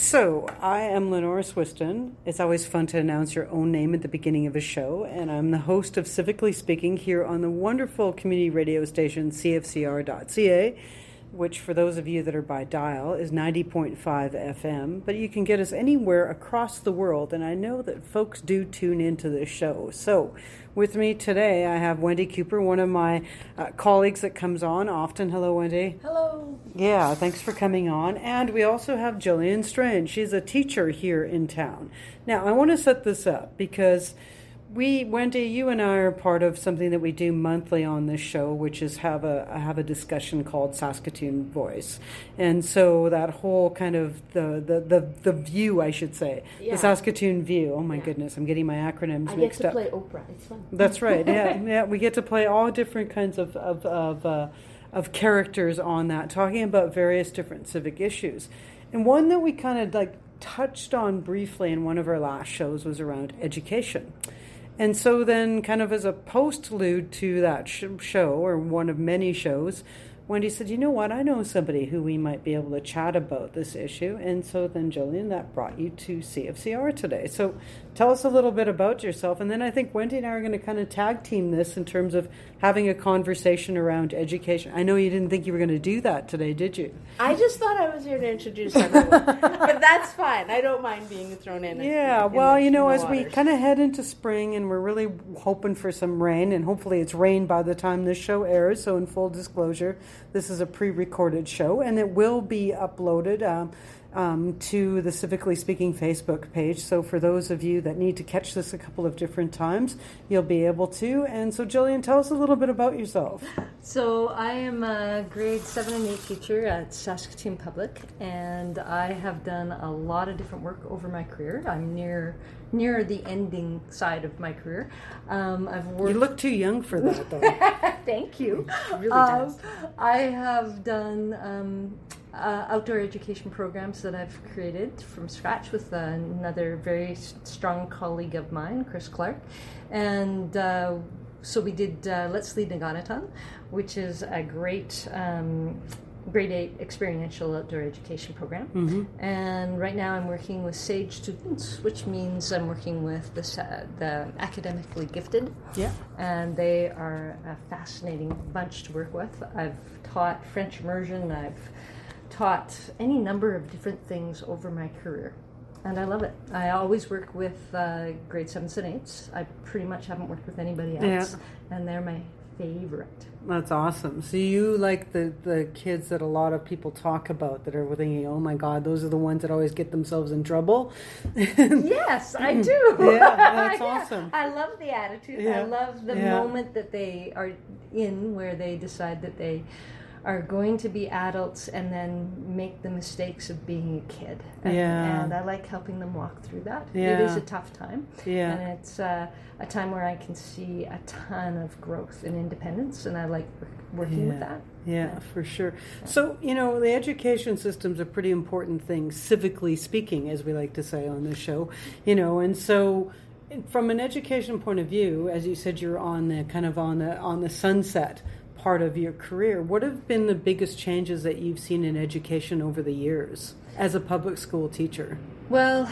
So, I am Lenore Swystun. It's always fun to announce your own name at the beginning of a show, and I'm the host of Civically Speaking here on the wonderful community radio station CFCR.ca, which, for those of you that are by dial, is 90.5 FM. But you can get us anywhere across the world, and I know that folks do tune into this show. So, with me today, I have Wendy Cooper, one of my uh, colleagues that comes on often. Hello, Wendy. Hello. Yeah, thanks for coming on. And we also have Gillian Strange. She's a teacher here in town. Now, I want to set this up because we, Wendy, you and I are part of something that we do monthly on this show, which is have a have a discussion called Saskatoon Voice, and so that whole kind of the the the, the view, I should say, Yeah. the Saskatoon view. Oh my Yeah. goodness, I'm getting my acronyms I get mixed to up. play Oprah. It's fun. That's right. Yeah, yeah. We get to play all different kinds of of of, uh, of characters on that, talking about various different civic issues. And one that we kind of like touched on briefly in one of our last shows was around education. And so then, kind of as a postlude to that sh- show or one of many shows, Wendy said, "You know what? I know somebody who we might be able to chat about this issue." And so then, Gillian, that brought you to CFCR today. So, tell us a little bit about yourself, and then I think Wendy and I are going to kind of tag team this in terms of having a conversation around education. I know you didn't think you were going to do that today, did you? I just thought I was here to introduce everyone, but that's fine. I don't mind being thrown in. Yeah, in well, the- you know, as the we kind of head into spring and we're really hoping for some rain, and hopefully it's rain by the time this show airs. So, in full disclosure, this is a pre recorded show and it will be uploaded. Um, um, to the Civically Speaking Facebook page. So, for those of you that need to catch this a couple of different times, you'll be able to. And so, Gillian, tell us a little bit about yourself. So I am a grade seven and eight teacher at Saskatoon Public, and I have done a lot of different work over my career. I'm near near the ending side of my career. Um, I've worked. You look too young for that, though. Thank you. really Um, does. I have done um, uh, outdoor education programs that I've created from scratch with another very strong colleague of mine, Chris Clark. And uh, so we did uh, Let's Lead Nīkānētān, which is a great um, grade 8 experiential outdoor education program. And right now I'm working with SAGE students, which means I'm working with the, the academically gifted Yeah. and they are a fascinating bunch to work with. I've taught French immersion, I've taught any number of different things over my career, and I love it. I always work with uh, grade sevens and eights. I pretty much haven't worked with anybody else, and they're my favorite. That's awesome. So you like the the kids that a lot of people talk about that are thinking, "Oh my God, those are the ones that always get themselves in trouble." Yes, I do. Yeah, that's awesome. I love the attitude. Yeah, I love the yeah. moment that they are in where they decide that they are going to be adults and then make the mistakes of being a kid. And, Yeah. and I like helping them walk through that. It Yeah. is a tough time. Yeah. And it's uh, a time where I can see a ton of growth and independence, and I like work- working with that. Yeah, for sure. So, you know, the education system's a pretty important thing, civically speaking, as we like to say on this show, you know, and so from an education point of view, as you said, you're on the kind of on the on the sunset part of your career. What have been the biggest changes that you've seen in education over the years as a public school teacher? Well,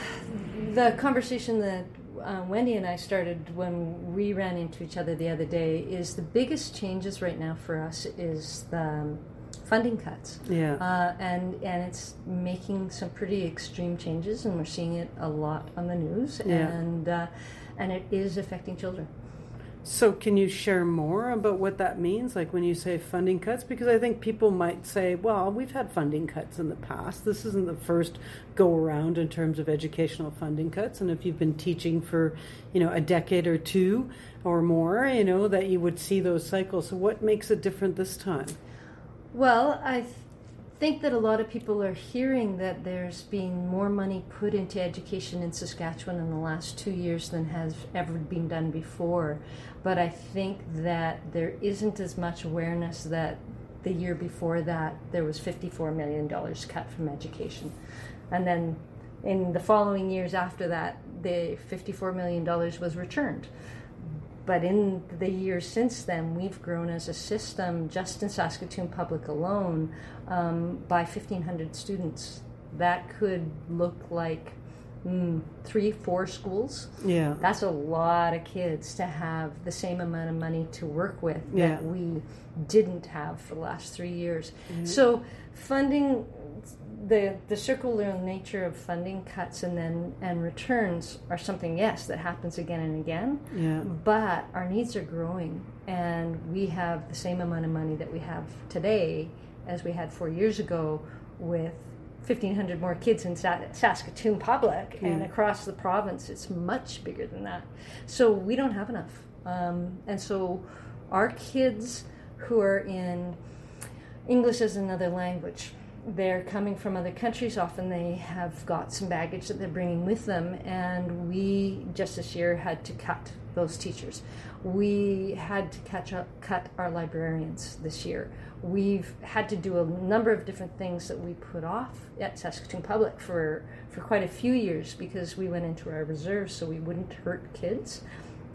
the conversation that uh, Wendy and I started when we ran into each other the other day is the biggest changes right now for us is the um, funding cuts. Yeah. Uh, and and it's making some pretty extreme changes, and we're seeing it a lot on the news, Yeah. and uh, and it is affecting children. So, can you share more about what that means? Like when you say funding cuts, because I think people might say, "Well, we've had funding cuts in the past. This isn't the first go around in terms of educational funding cuts." And if you've been teaching for, you know, a decade or two or more, you know that you would see those cycles. So, what makes it different this time? Well, I think that a lot of people are hearing that there's been more money put into education in Saskatchewan in the last two years than has ever been done before. But I think that there isn't as much awareness that the year before that there was $54 million cut from education. And then in the following years after that, the $54 million was returned. But in the years since then, we've grown as a system, just in Saskatoon Public alone, um, by 1,500 students that could look like mm, three, four schools. Yeah. That's a lot of kids to have the same amount of money to work with Yeah. that we didn't have for the last three years. So funding the the circular nature of funding cuts and then and returns are something yes that happens again and again Yeah. but our needs are growing. And we have the same amount of money that we have today as we had four years ago with 1500 more kids in saskatoon public and across the province. It's much bigger than that. So we don't have enough. Um, and so our kids who are in english as another language they're coming from other countries often they have got some baggage that they're bringing with them and we just this year had to cut those teachers. We had to catch up cut our librarians this year. We've had to do a number of different things that we put off at saskatoon public for for quite a few years because we went into our reserves so we wouldn't hurt kids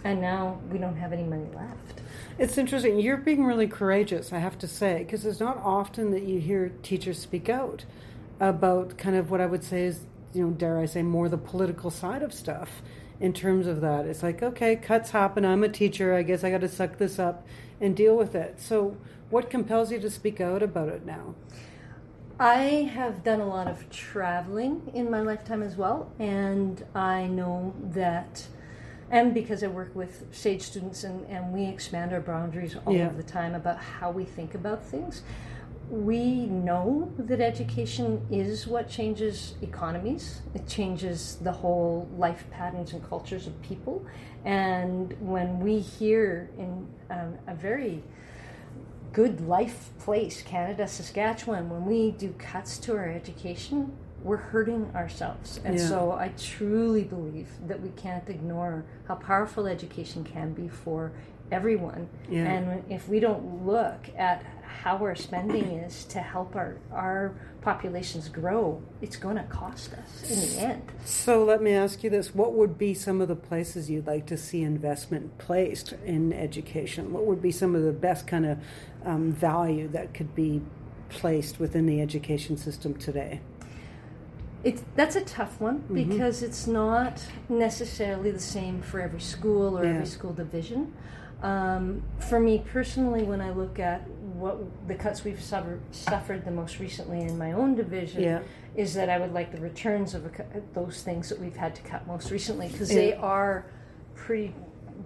and now we don't have any money left It's interesting. You're being really courageous, I have to say, because it's not often that you hear teachers speak out about kind of what I would say is, you know, dare I say, more the political side of stuff in terms of that. It's like, okay, cuts happen. I'm a teacher. I guess I got to suck this up and deal with it. So, what compels you to speak out about it now? I have done a lot of traveling in my lifetime as well, and I know that, and because I work with SAGE students and, and we expand our boundaries all Yeah. of the time about how we think about things, we know that education is what changes economies. It changes the whole life patterns and cultures of people. And when we hear in um, a very good life place, Canada, Saskatchewan, when we do cuts to our education, we're hurting ourselves. And Yeah. so I truly believe that we can't ignore how powerful education can be for everyone. Yeah. And if we don't look at how our spending is to help our, our populations grow, it's going to cost us in the end. So let me ask you this: What would be some of the places you'd like to see investment placed in education? What would be some of the best kind of um, value that could be placed within the education system today? It's that's a tough one Mm-hmm. because it's not necessarily the same for every school or Yeah. every school division. Um, for me personally, when I look at what the cuts we've suffered, suffered the most recently in my own division, Yeah. is that I would like the returns of a, those things that we've had to cut most recently because they are pretty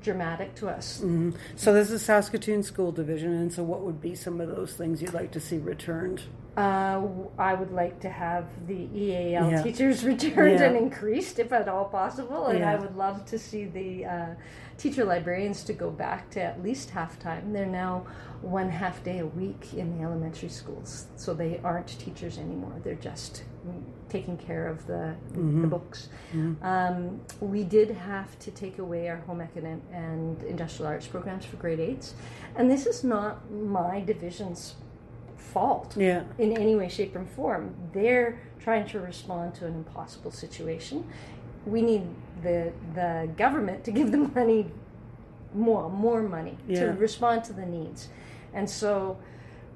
dramatic to us. hmm So this is Saskatoon School Division, and so what would be some of those things you'd like to see returned? Uh, I would like to have the EAL Yeah. teachers returned Yeah. and increased, if at all possible. And I would love to see the uh, teacher librarians to go back to at least half time. They're now one half day a week in the elementary schools, so they aren't teachers anymore. They're just taking care of the the books. Um, we did have to take away our home ec and, and industrial arts programs for grade eights, and this is not my division's fault Yeah. in any way, shape, or form. They're trying to respond to an impossible situation. We need the the government to give them money, more more money Yeah. to respond to the needs, and so.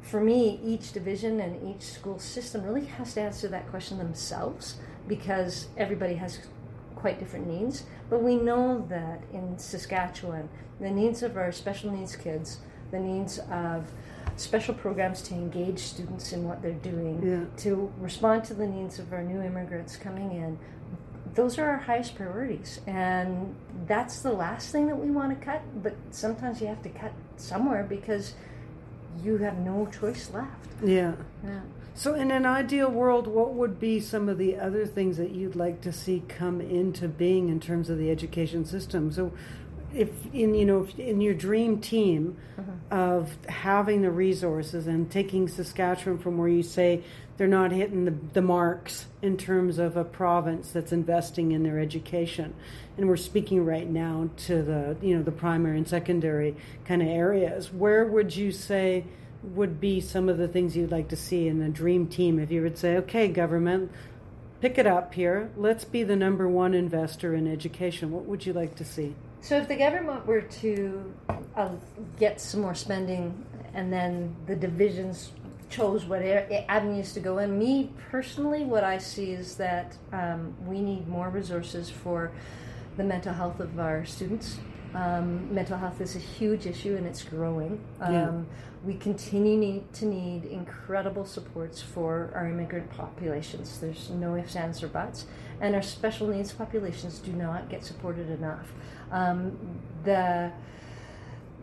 For me, each division and each school system really has to answer that question themselves because everybody has quite different needs. But we know that in Saskatchewan, the needs of our special needs kids, the needs of special programs to engage students in what they're doing, Yeah. to respond to the needs of our new immigrants coming in, those are our highest priorities. And that's the last thing that we want to cut. But sometimes you have to cut somewhere because you have no choice left. Yeah. Yeah. So, in an ideal world, what would be some of the other things that you'd like to see come into being in terms of the education system? So, if in you know if in your dream team uh-huh. of having the resources and taking Saskatchewan from where you say they're not hitting the, the marks in terms of a province that's investing in their education, and we're speaking right now to the you know the primary and secondary kind of areas, where would you say? would be some of the things you'd like to see in a dream team if you would say, okay, government, pick it up here. Let's be the number one investor in education. What would you like to see? So if the government were to uh, get some more spending and then the divisions chose what avenues to go in. Me personally, what I see is that um, we need more resources for the mental health of our students. Um, mental health is a huge issue and it's growing. Um, Yeah. We continue need, to need incredible supports for our immigrant populations. There's no ifs, ands, or buts. And our special needs populations do not get supported enough. Um, the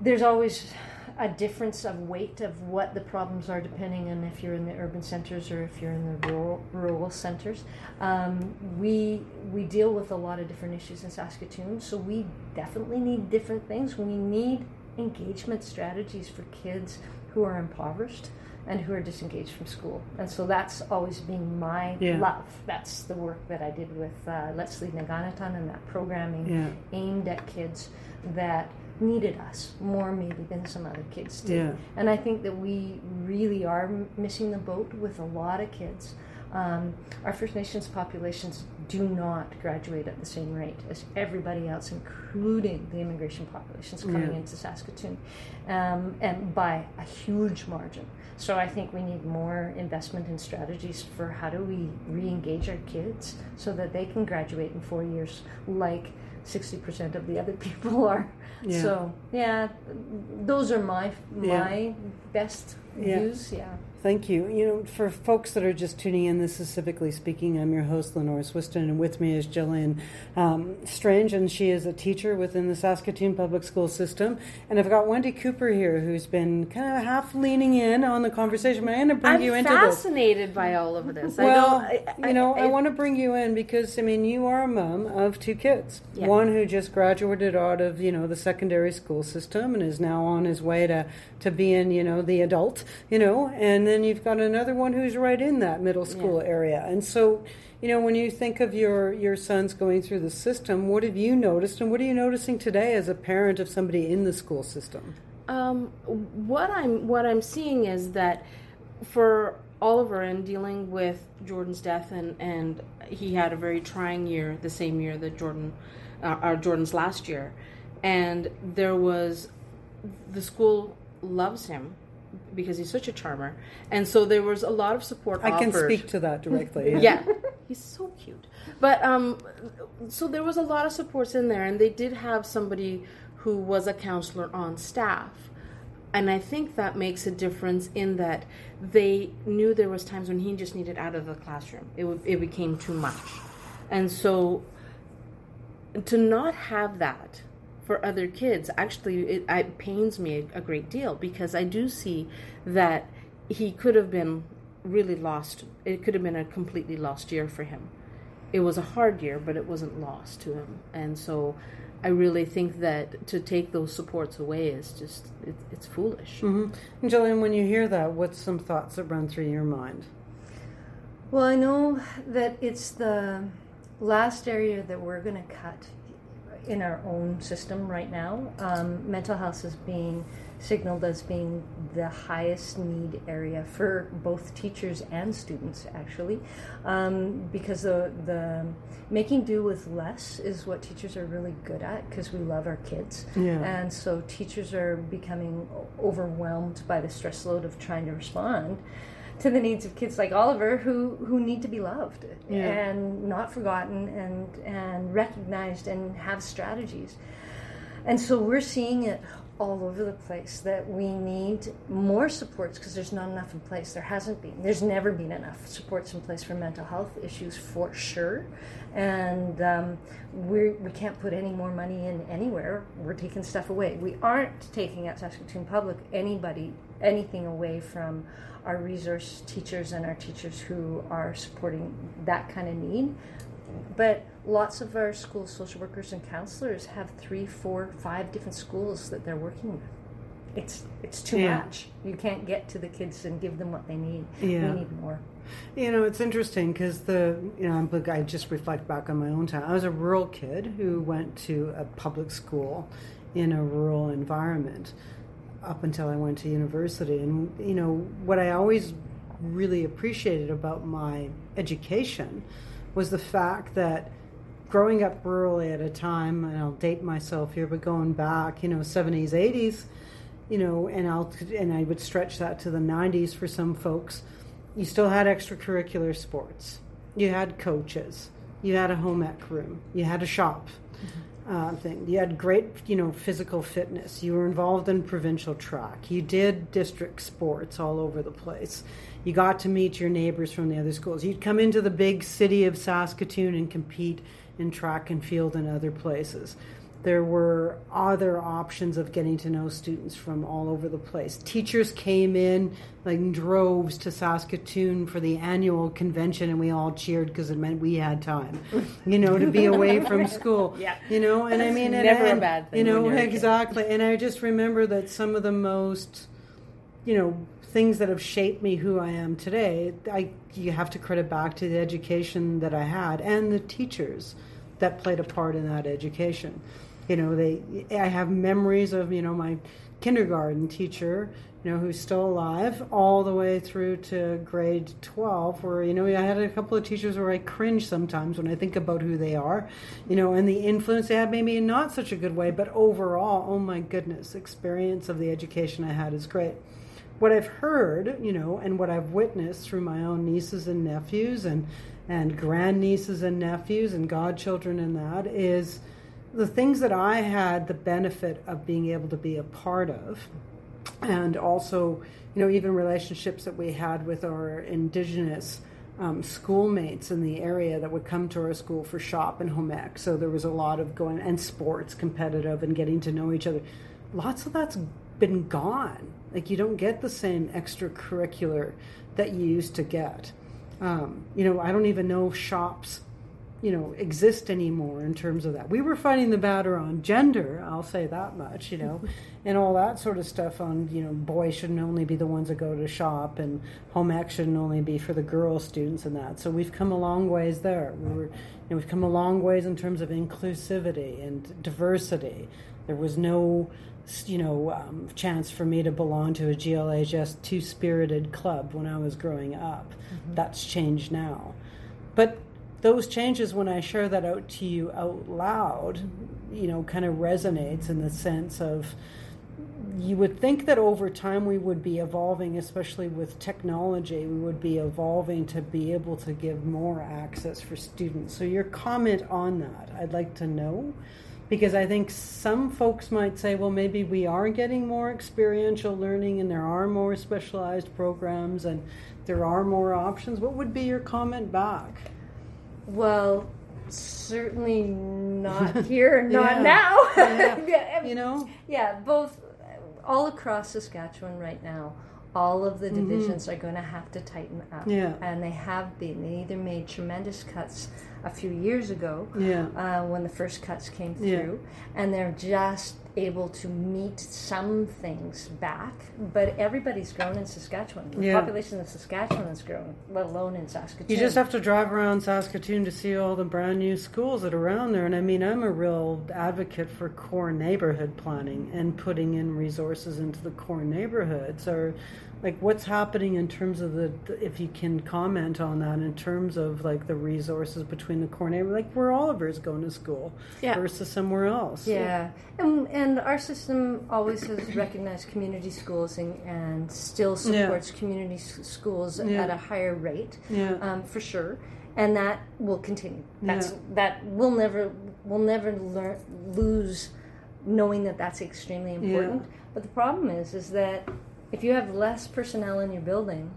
there's always a difference of weight of what the problems are depending on if you're in the urban centers or if you're in the rural, rural centers. Um, we we deal with a lot of different issues in Saskatoon, so we definitely need different things. We need engagement strategies for kids who are impoverished and who are disengaged from school. And so that's always been my Yeah. love. That's the work that I did with uh, Let's Lead Nīkānētān and that programming Yeah. aimed at kids that needed us more maybe than some other kids did. Yeah. And I think that we really are m- missing the boat with a lot of kids. Um, our First Nations populations do not graduate at the same rate as everybody else, including the immigration populations coming Yeah. into Saskatoon, um, and by a huge margin. So I think we need more investment in strategies for how do we re-engage our kids so that they can graduate in four years, like 60% of the other people are. Yeah. So yeah, those are my Yeah. my best Yeah. views. Yeah. Thank you. You know, for folks that are just tuning in, this is Civically Speaking. I'm your host, Lenore Swystun, and with me is Gillian um, Strange, and she is a teacher within the Saskatoon Public School System. And I've got Wendy Cooper here, who's been kind of half leaning in on the conversation. But I'm going to bring I'm you into this. I'm fascinated by all of this. Well, I don't, I, you know, I, I, want to bring you in because I mean, you are a mom of two kids. Yeah. One who just graduated out of you know the secondary school system and is now on his way to to being you know the adult. You know, and then you've got another one who's right in that middle school area. And so, you know, when you think of your your sons going through the system, what have you noticed, and what are you noticing today as a parent of somebody in the school system? Um, what I'm what I'm seeing is that for Oliver in dealing with Jordan's death and and he had a very trying year the same year that Jordan uh, or Jordan's last year and there was the school loves him because he's such a charmer. And so there was a lot of support I can offered. speak to that directly. yeah. He's so cute. But um so there was a lot of supports in there and they did have somebody who was a counselor on staff. And i think that makes a difference in that they knew there was times when he just needed out of the classroom. It, w- it became too much. And so to not have that for other kids. Actually it, it pains me a, a great deal because i do see that he could have been really lost. It could have been a completely lost year for him. It was a hard year but it wasn't lost to him. And so i really think that to take those supports away is just it, it's foolish. Hmm And Gillian, when you hear that, what's some thoughts that run through your mind? Well, I know that it's the last area that we're going to cut in our own system right now. Um, mental health is being signaled as being the highest need area for both teachers and students, actually, um, because the the making do with less is what teachers are really good at because we love our kids. Yeah. And so teachers are becoming overwhelmed by the stress load of trying to respond to the needs of kids like Oliver who, who need to be loved Yeah. and not forgotten and, and recognized and have strategies. And so we're seeing it all over the place that we need more supports because there's not enough in place. There hasn't been. There's never been enough supports in place for mental health issues for sure. And um, we're, we can't put any more money in anywhere. We're taking stuff away. We aren't taking at Saskatoon Public anybody anything away from our resource teachers and our teachers who are supporting that kind of need. But lots of our school social workers and counselors have three, four, five different schools that they're working with. It's it's too Yeah. much. You can't get to the kids and give them what they need. Yeah. We need more. You know, it's interesting because the you know I'm- I just reflect back on my own time. I was a rural kid who went to a public school in a rural environment up until I went to university. And you know what I always really appreciated about my education was the fact that growing up rurally at a time, and I'll date myself here, but going back, you know, 70s, 80s, you know, and I'll and I would stretch that to the '90s for some folks. You still had extracurricular sports. You had coaches. You had a home ec room. You had a shop. Mm-hmm. Uh, thing. You had great, you know, physical fitness. You were involved in provincial track. You did district sports all over the place. You got to meet your neighbors from the other schools. You'd come into the big city of Saskatoon and compete in track and field and other places. There were other options of getting to know students from all over the place. Teachers came in like in droves to Saskatoon for the annual convention, and we all cheered because it meant we had time, you know, to be away from school. Yeah. You know, and I mean, and, never a bad thing You know, when you're a kid. exactly. And I just remember that some of the most, you know, things that have shaped me who I am today, I you have to credit back to the education that I had and the teachers that played a part in that education. You know, they I have memories of, you know, my kindergarten teacher, you know, who's still alive all the way through to grade 12 where you know, I had a couple of teachers where I cringe sometimes when I think about who they are, you know, and the influence they had maybe in not such a good way, but overall, oh my goodness, experience of the education I had is great what I've heard, you know, and what I've witnessed through my own nieces and nephews and and grandnieces and nephews and godchildren and that is the things that I had the benefit of being able to be a part of and also, you know, even relationships that we had with our indigenous um, schoolmates in the area that would come to our school for shop and home ec. So there was a lot of going and sports competitive and getting to know each other. Lots of that's been gone. Like you don't get the same extracurricular that you used to get. Um, you know, I don't even know if shops, you know, exist anymore in terms of that. We were fighting the battle on gender, I'll say that much, you know, and all that sort of stuff on, you know, boys shouldn't only be the ones that go to shop and home ec shouldn't only be for the girl students and that. So we've come a long ways there. We were, you know, we've come a long ways in terms of inclusivity and diversity. There was no, you know, um, chance for me to belong to a GLHS two spirited club when I was growing up. That's changed now. But those changes, when I share that out to you out loud, you know, kind of resonates in the sense of you would think that over time we would be evolving, especially with technology, we would be evolving to be able to give more access for students. So, your comment on that, I'd like to know because I think some folks might say, well, maybe we are getting more experiential learning and there are more specialized programs and there are more options. What would be your comment back? Well, certainly not here, not Yeah. now. Yeah. Yeah, You know? yeah, both all across Saskatchewan right now. All of the divisions are going to have to tighten up, Mm-hmm. Yeah. and they have been. They either made tremendous cuts a few years ago, Yeah. uh, when the first cuts came Yeah. through, and they're just able to meet some things back. But everybody's grown in Saskatchewan. The Yeah. population of Saskatchewan has grown, let alone in Saskatoon. You just have to drive around Saskatoon to see all the brand new schools that are around there. And I mean, I'm a real advocate for core neighborhood planning and putting in resources into the core neighborhoods. Or, like, what's happening in terms of the, if you can comment on that, in terms of like the resources between the corner like where Oliver's going to school Yeah. versus somewhere else. Yeah, and, and our system always has recognized community schools and, and still supports community s- schools Yeah. at a higher rate, Yeah. um, for sure, and that will continue. That's Yeah. that will never will never learn lose knowing that that's extremely important. But the problem is, is that if you have less personnel in your building,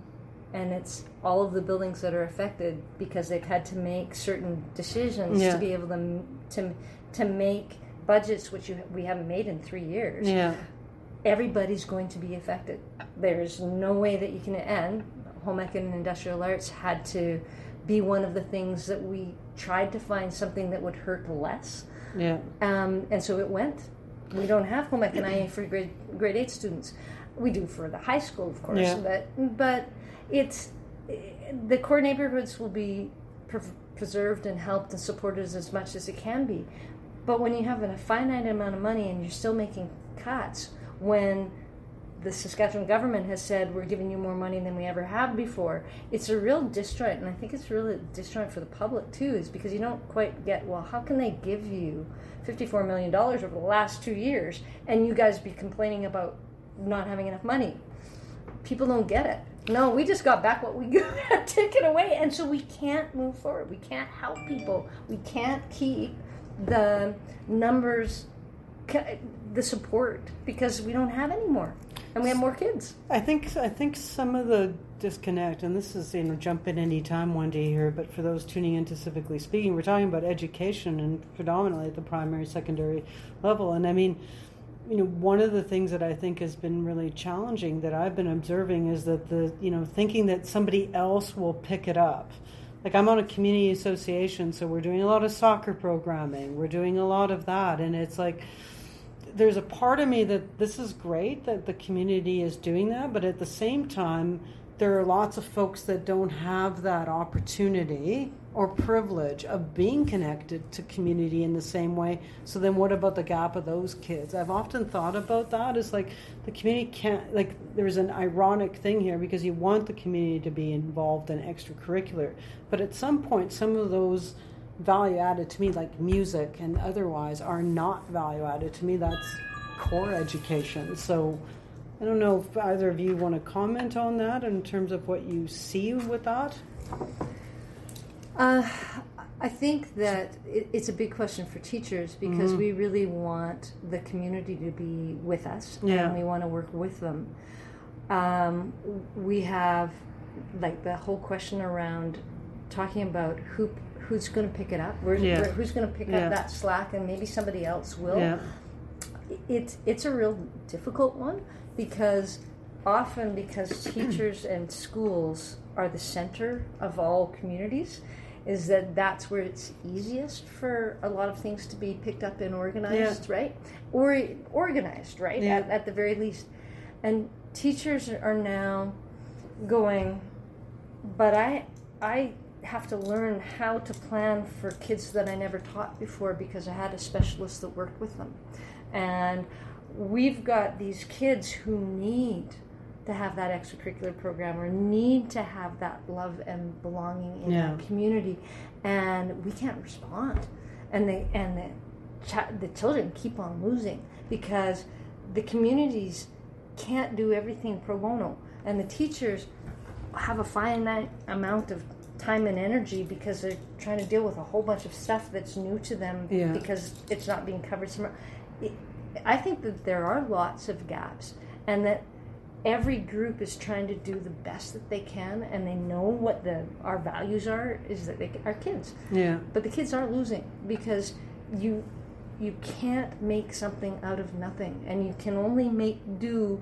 and it's all of the buildings that are affected because they've had to make certain decisions Yeah. to be able to to to make budgets which you, we haven't made in three years. Yeah. Everybody's going to be affected. There's no way that you can end. Home ec and industrial arts had to be one of the things that we tried to find something that would hurt less. Yeah. Um, and so it went. We don't have home ec and IA for grade grade eight students. We do for the high school, of course, Yeah. but but it's the core neighborhoods will be pre- preserved and helped and supported as much as it can be. But when you have a finite amount of money and you're still making cuts, when the Saskatchewan government has said we're giving you more money than we ever have before. It's a real disjoint, and I think it's really disjoint for the public too, is because you don't quite get well. How can they give you fifty-four million dollars over the last two years, and you guys be complaining about not having enough money. People don't get it. No, we just got back what we got taken away, and so we can't move forward. We can't help people. We can't keep the numbers, the support because we don't have any more, and we have more kids. I think I think some of the disconnect, and this is you know jump in any time one day here, but for those tuning into civically speaking, we're talking about education and predominantly at the primary, secondary level, and I mean you know, one of the things that I think has been really challenging that I've been observing is that the, you know, thinking that somebody else will pick it up. Like I'm on a community association, so we're doing a lot of soccer programming. We're doing a lot of that, and it's like there's a part of me that this is great that the community is doing that, but at the same time, there are lots of folks that don't have that opportunity or privilege of being connected to community in the same way. So then what about the gap of those kids? I've often thought about that as like the community can't like there's an ironic thing here because you want the community to be involved in extracurricular, but at some point some of those value added to me like music and otherwise are not value added to me that's core education. So I don't know if either of you want to comment on that in terms of what you see with that. Uh, I think that it, it's a big question for teachers because mm-hmm. we really want the community to be with us yeah. and we want to work with them. Um, we have like the whole question around talking about who who's going to pick it up, Where's, yeah. where, who's going to pick yeah. up that slack, and maybe somebody else will. Yeah. It's it's a real difficult one because often because teachers and schools are the center of all communities is that that's where it's easiest for a lot of things to be picked up and organized yeah. right or organized right yeah. at, at the very least and teachers are now going but i i have to learn how to plan for kids that i never taught before because i had a specialist that worked with them and we've got these kids who need to have that extracurricular program or need to have that love and belonging in yeah. that community and we can't respond and they and the, ch- the children keep on losing because the communities can't do everything pro bono and the teachers have a finite amount of time and energy because they're trying to deal with a whole bunch of stuff that's new to them yeah. because it's not being covered somewhere. I think that there are lots of gaps, and that every group is trying to do the best that they can, and they know what the our values are. Is that they are kids. Yeah. But the kids are losing because you you can't make something out of nothing, and you can only make do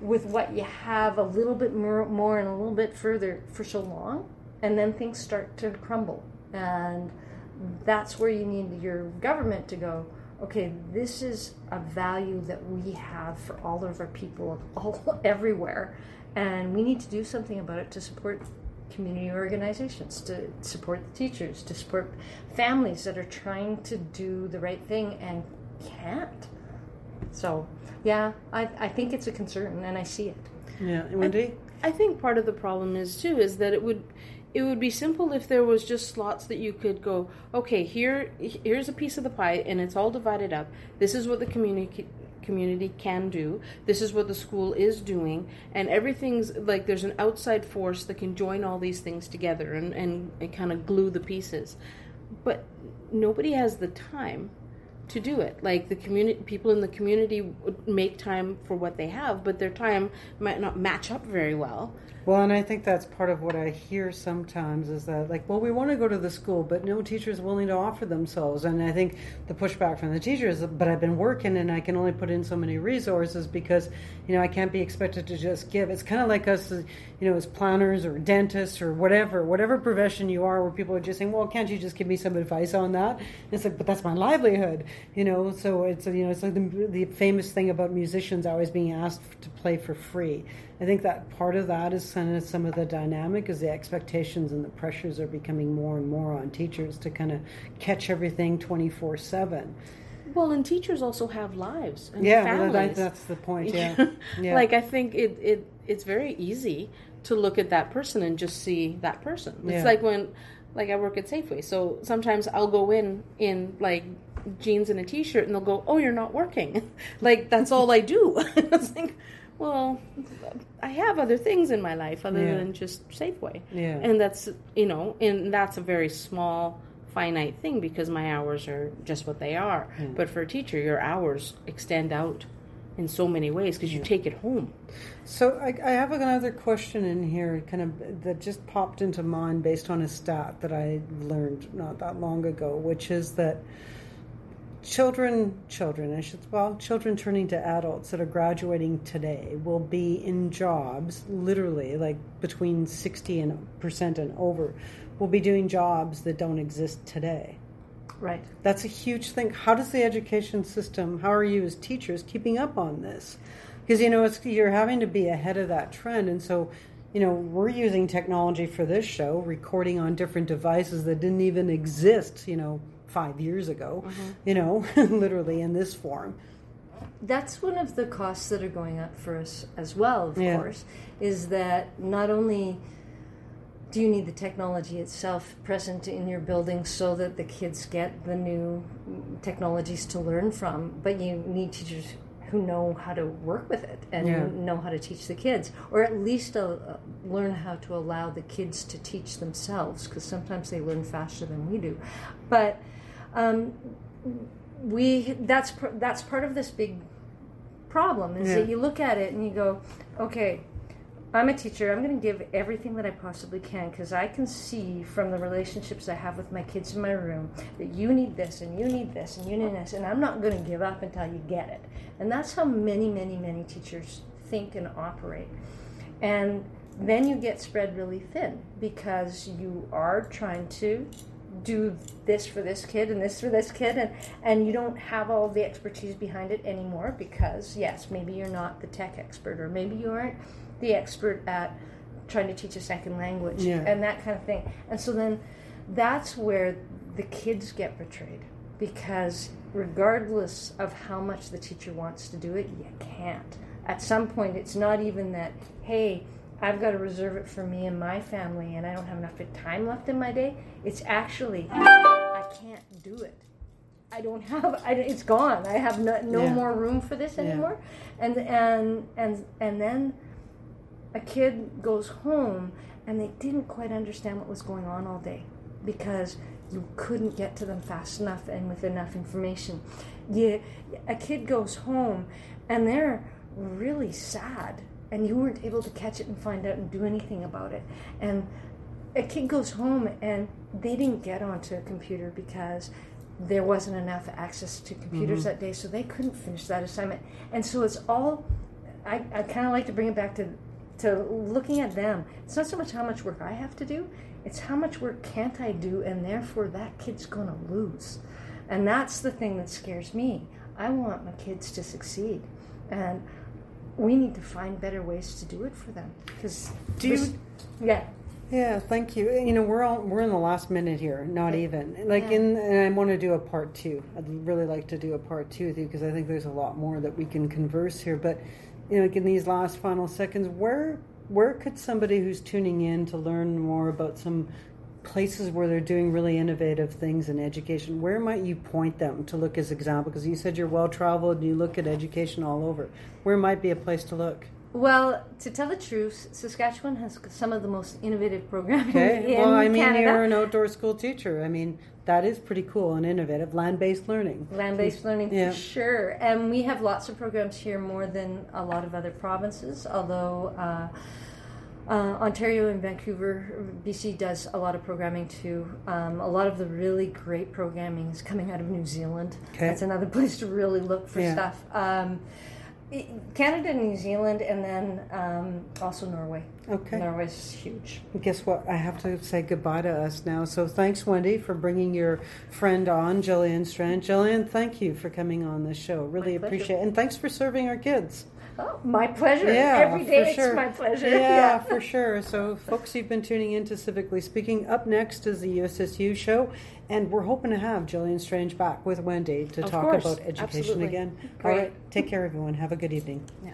with what you have a little bit more, more and a little bit further for so long, and then things start to crumble, and that's where you need your government to go okay, this is a value that we have for all of our people all everywhere, and we need to do something about it to support community organizations, to support the teachers, to support families that are trying to do the right thing and can't. So, yeah, I, I think it's a concern, and I see it. Yeah, Wendy. I, I think part of the problem is too is that it would it would be simple if there was just slots that you could go okay here here's a piece of the pie and it's all divided up this is what the community community can do this is what the school is doing and everything's like there's an outside force that can join all these things together and, and, and kind of glue the pieces but nobody has the time to do it. Like the community, people in the community make time for what they have, but their time might not match up very well. Well, and I think that's part of what I hear sometimes is that, like, well, we want to go to the school, but no teacher is willing to offer themselves. And I think the pushback from the teachers, but I've been working and I can only put in so many resources because, you know, I can't be expected to just give. It's kind of like us, you know, as planners or dentists or whatever, whatever profession you are, where people are just saying, well, can't you just give me some advice on that? And it's like, but that's my livelihood, you know. So it's you know, it's like the, the famous thing about musicians always being asked to play for free I think that part of that is kind of some of the dynamic is the expectations and the pressures are becoming more and more on teachers to kind of catch everything 24 7. Well, and teachers also have lives and yeah, families. That, that's the point. Yeah. yeah. like I think it, it it's very easy to look at that person and just see that person. It's yeah. like when like I work at Safeway, so sometimes I'll go in in like jeans and a t-shirt, and they'll go, "Oh, you're not working." like that's all I do. I was like, well, I have other things in my life other Yeah. than just Safeway. Yeah. And that's, you know, and that's a very small, finite thing because my hours are just what they are. Hmm. But for a teacher, your hours extend out in so many ways because you take it home. So I, I have another question in here, kind of that just popped into mind based on a stat that I learned not that long ago, which is that children, children, I should well, children turning to adults that are graduating today will be in jobs, literally like between sixty and percent and over, will be doing jobs that don't exist today. Right. That's a huge thing. How does the education system, how are you as teachers keeping up on this? Because, you know, it's, you're having to be ahead of that trend. And so, you know, we're using technology for this show, recording on different devices that didn't even exist, you know, five years ago, you know, literally in this form. That's one of the costs that are going up for us as well, of Yeah. course, is that not only do you need the technology itself present in your building so that the kids get the new technologies to learn from, but you need teachers who know how to work with it and Yeah. know how to teach the kids, or at least uh, learn how to allow the kids to teach themselves, because sometimes they learn faster than we do. But um, we that's that's part of this big problem is Yeah. that you look at it and you go, okay, I'm a teacher. I'm going to give everything that I possibly can because I can see from the relationships I have with my kids in my room that you need this and you need this and you need this, and I'm not going to give up until you get it. And that's how many, many, many teachers think and operate. And then you get spread really thin because you are trying to do this for this kid and this for this kid and and you don't have all the expertise behind it anymore because yes maybe you're not the tech expert or maybe you aren't the expert at trying to teach a second language Yeah. and that kind of thing and so then that's where the kids get betrayed because regardless of how much the teacher wants to do it you can't at some point it's not even that hey I've got to reserve it for me and my family, and I don't have enough time left in my day. It's actually I can't do it. I don't have. I, it's gone. I have no, no Yeah. more room for this Yeah. anymore. And and and and then a kid goes home, and they didn't quite understand what was going on all day because you couldn't get to them fast enough and with enough information. You, a kid goes home, and they're really sad and you weren't able to catch it and find out and do anything about it. And a kid goes home and they didn't get onto a computer because there wasn't enough access to computers mm-hmm. that day, so they couldn't finish that assignment. And so it's all, I, I kind of like to bring it back to, to looking at them. It's not so much how much work I have to do, it's how much work can't I do, and therefore that kid's going to lose. And that's the thing that scares me. I want my kids to succeed. And we need to find better ways to do it for them. Because Do you- yeah, Yeah, thank you. You know, we're all, we're in the last minute here, not even like Yeah. in. And I want to do a part two. I'd really like to do a part two with you because I think there's a lot more that we can converse here. But you know, like in these last final seconds, where where could somebody who's tuning in to learn more about some places where they're doing really innovative things in education, where might you point them to look as example? Because you said you're well traveled and you look at education all over. Where might be a place to look? Well, to tell the truth, Saskatchewan has some of the most innovative programming Okay. in Well, I mean, Canada. you're an outdoor school teacher. I mean, that is pretty cool and innovative. Land-based learning. Land-based learning Yeah. for sure, and we have lots of programs here, more than a lot of other provinces. Although uh, uh, Ontario and Vancouver, BC does a lot of programming too. Um, a lot of the really great programming is coming out of New Zealand. Okay. That's another place to really look for Yeah. stuff. Um, Canada, New Zealand, and then um, also Norway. Okay. Norway's huge. Guess what? I have to say goodbye to us now. So thanks, Wendy, for bringing your friend on, Gillian Strand. Gillian, thank you for coming on this show. Really appreciate it. And thanks for serving our kids. Oh, my pleasure. Yeah, Every day it's sure. my pleasure. Yeah, for sure. So, folks, you've been tuning in to Civically Speaking. Up next is the USSU show, and we're hoping to have Gillian Strange back with Wendy to Of talk course. about education Absolutely. again. Great. All right, take care, everyone. Have a good evening. Yeah.